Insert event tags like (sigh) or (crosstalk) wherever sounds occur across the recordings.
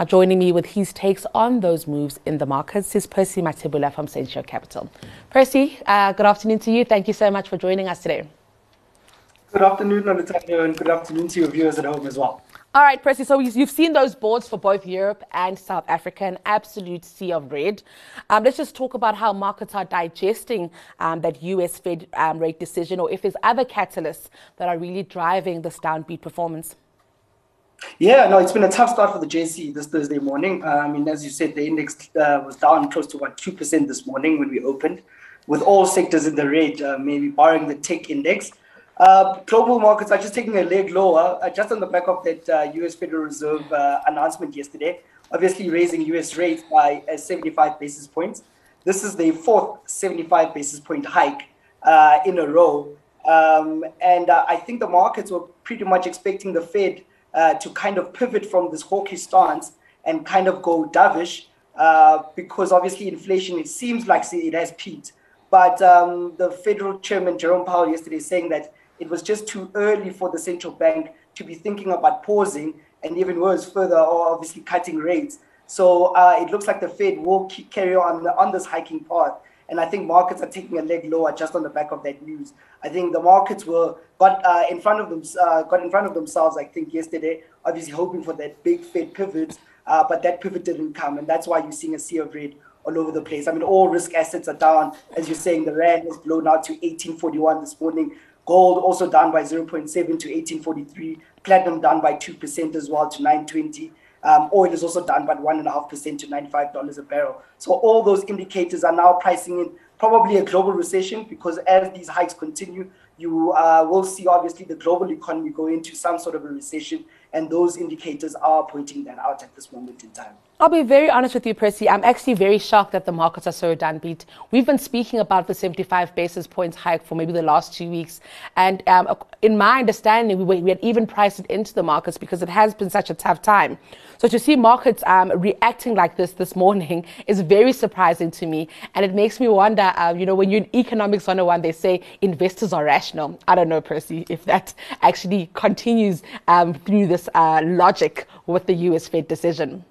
Now, joining me with his takes on those moves in the markets is Percy Matibula from Central Capital. Percy, uh, good afternoon to you. Thank you so much for joining us today. Good afternoon, Nolitano, and good afternoon to your viewers at home as well. All right, Percy. So you've seen those boards for both Europe and South Africa, an absolute sea of red. Um, let's just talk about how markets are digesting um, that US Fed um, rate decision, or if there's other catalysts that are really driving this downbeat performance. Yeah, no, it's been a tough start for the JSE this Thursday morning. Uh, I mean, as you said, the index uh, was down close to what two percent this morning when we opened, with all sectors in the red, uh, maybe barring the tech index. Uh, global markets are just taking a leg lower, uh, just on the back of that uh, US Federal Reserve uh, announcement yesterday, obviously raising US rates by uh, 75 basis points. This is the fourth 75 basis point hike uh, in a row. Um, and I think the markets were pretty much expecting the Fed to kind of pivot from this hawkish stance and kind of go dovish because obviously inflation, it seems like it has peaked. But um, the federal chairman, Jerome Powell, yesterday saying that it was just too early for the central bank to be thinking about pausing and even worse, further, or obviously cutting rates. So uh, it looks like the Fed will keep, carry on on this hiking path. And I think markets are taking a leg lower just on the back of that news. I think the markets were got uh, in front of them, uh, got in front of themselves. I think yesterday, obviously hoping for that big Fed pivot, uh, but that pivot didn't come, and that's why you're seeing a sea of red all over the place. I mean, all risk assets are down, as you're saying. The rand is blown out to 1841 this morning. Gold also down by 0.7 to 1843. Platinum down by 2% as well to 920. Um, oil is also down by 1.5% to $95 a barrel. So all those indicators are now pricing in probably a global recession because as these hikes continue, you uh, will see obviously the global economy go into some sort of a recession and those indicators are pointing that out at this moment in time. I'll be very honest with you, Percy. I'm actually very shocked that the markets are so downbeat. We've been speaking about the 75 basis points hike for maybe the last two weeks. And um, in my understanding, we, we, had even priced it into the markets because it has been such a tough time. So to see markets um, reacting like this this morning (laughs) is very surprising to me. And it makes me wonder, uh, you know, when you're in economics 101, they say investors are rational. I don't know, Percy, if that (laughs) actually continues um, through this uh, logic with the US Fed decision?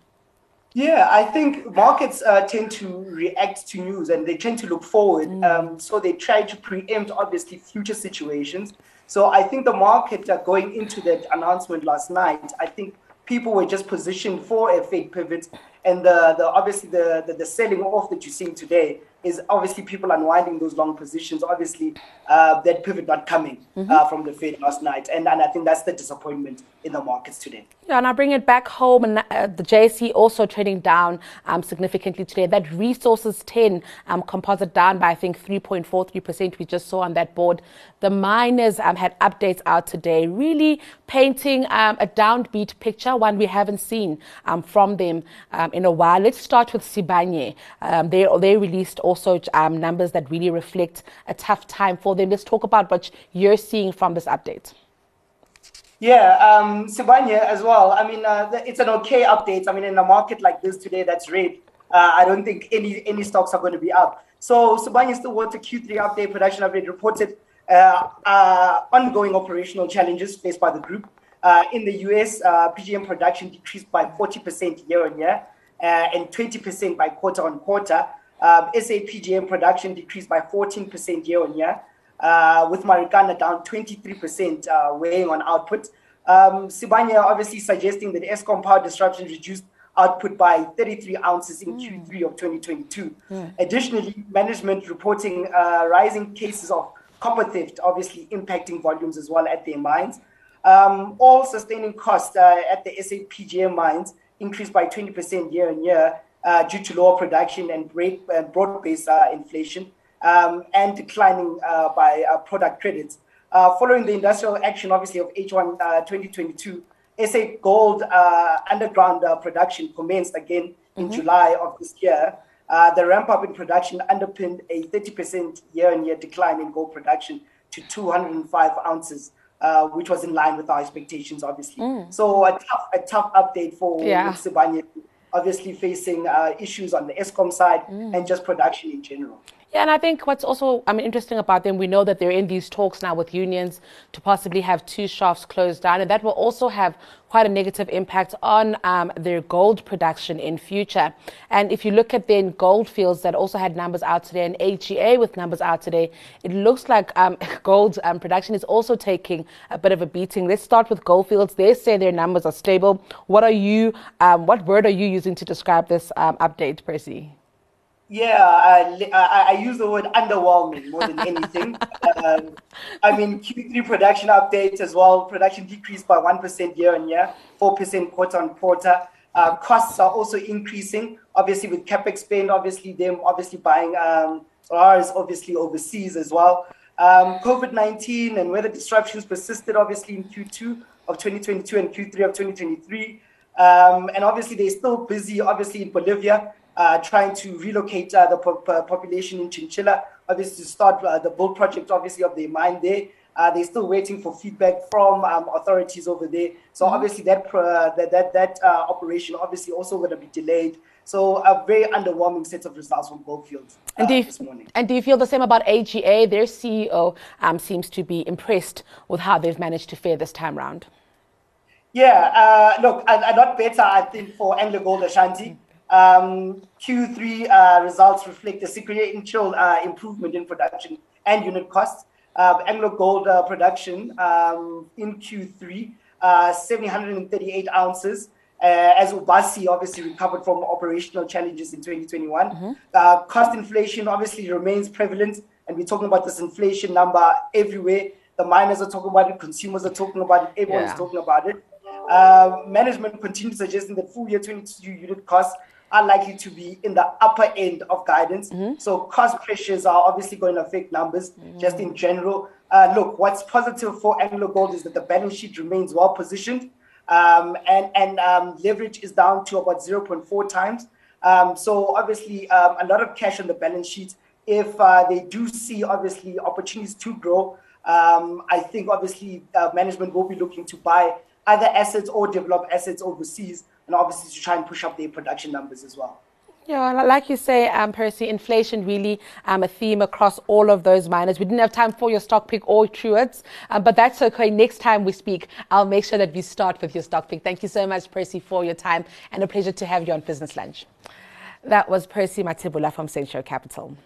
Yeah, I think markets uh, tend to react to news and they tend to look forward. Mm. Um, so they try to preempt, obviously, future situations. So I think the market uh, going into that announcement last night, I think people were just positioned for a Fed pivot. And the, the obviously the, the, the selling off that you're seeing today is obviously people unwinding those long positions. Obviously, uh, that pivot not coming mm-hmm. uh, from the Fed last night, and, and I think that's the disappointment in the markets today. Yeah, and I bring it back home, and uh, the JSE also trading down um, significantly today. That resources 10 um, composite down by I think 3.43%. We just saw on that board. The miners um, had updates out today, really painting um, a downbeat picture, one we haven't seen um, from them um, in a while. Let's start with Sibanye. they they released also um, numbers that really reflect a tough time for them. Let's talk about what you're seeing from this update. Yeah, um, Sibanye as well. I mean, uh, it's an okay update. I mean, in a market like this today, that's red. Uh, I don't think any any stocks are going to be up. So Sibanye Stillwater Q3 update, production update reported uh, uh, ongoing operational challenges faced by the group. Uh, in the US, uh, PGM production decreased by 40% year on year and 20% by quarter on quarter. Um, SA PGM production decreased by 14% year on year, uh, with Marikana down 23%, uh, weighing on output. Um, Sibanye obviously suggesting that Eskom power disruption reduced output by 33 ounces in mm. Q3 of 2022. Mm. Additionally, management reporting uh, rising cases of copper theft, obviously impacting volumes as well at their mines. Um, all sustaining costs uh, at the SAPGM mines increased by 20% year on year, uh, due to lower production and uh, broad-based uh, inflation um, and declining uh, by product credits. Uh, following the industrial action, obviously, of H1 2022, SA gold underground production commenced again in mm-hmm. July of this year. the ramp up in production underpinned a 30% year on year decline in gold production to 205 ounces. Uh, which was in line with our expectations, obviously. Mm. So a tough, a tough update for yeah. Sibanye obviously facing uh, issues on the Eskom side mm. and just production in general. Yeah, and I think what's also I mean interesting about them, we know that they're in these talks now with unions to possibly have two shafts closed down, and that will also have quite a negative impact on um, their gold production in future. And if you look at then Gold Fields that also had numbers out today, and AGA with numbers out today, it looks like um, (laughs) gold um, production is also taking a bit of a beating. Let's start with Gold Fields. They say their numbers are stable. What are you? Um, what word are you using to describe this um, update, Percy? Yeah, I, I, I, use the word underwhelming more than anything. (laughs) um, I mean, Q3 production updates as well. Production decreased by 1% year on year, 4% quarter on quarter. Uh, costs are also increasing, obviously, with capex spend, obviously, them obviously buying um, ours, obviously, overseas as well. Um, COVID 19 and weather disruptions persisted, obviously, in Q2 of 2022 and Q3 of 2023. Um, and obviously, they're still busy, obviously, in Bolivia trying to relocate uh, the po- population in Chinchilla, obviously to start uh, the build project, obviously of the mine there. Uh, they're still waiting for feedback from um, authorities over there. So mm-hmm. obviously that uh, that that, that uh, operation obviously also going to be delayed. So a very underwhelming set of results from Gold Fields and do you, this morning. And do you feel the same about AGA? Their CEO um, seems to be impressed with how they've managed to fare this time round. Yeah, look, a, lot better I think for AngloGold Ashanti. Um, Q3 uh, results reflect a sequential uh, improvement in production and unit costs. Uh, AngloGold uh, production um, in Q3, uh, 738 ounces. Uh, as Obuasi obviously recovered from operational challenges in 2021. Mm-hmm. Uh, cost inflation obviously remains prevalent, and we're talking about this inflation number everywhere. The miners are talking about it, consumers are talking about it, everyone's yeah. talking about it. Management continues suggesting that full year 22 unit costs are likely to be in the upper end of guidance. Mm-hmm. So cost pressures are obviously going to affect numbers mm-hmm. just in general. Uh, look, what's positive for AngloGold is that the balance sheet remains well positioned um, and, and um, leverage is down to about 0.4 times. Um, so obviously um, a lot of cash on the balance sheet. If uh, they do see obviously opportunities to grow, um, I think obviously uh, management will be looking to buy either assets or develop assets overseas and obviously to try and push up their production numbers as well. Yeah, like you say, um, Percy, inflation really um, a theme across all of those miners. We didn't have time for your stock pick or Truworths, um, but that's okay. Next time we speak, I'll make sure that we start with your stock pick. Thank you so much, Percy, for your time and a pleasure to have you on Business Lunch. That was Percy Matibula from Central Capital.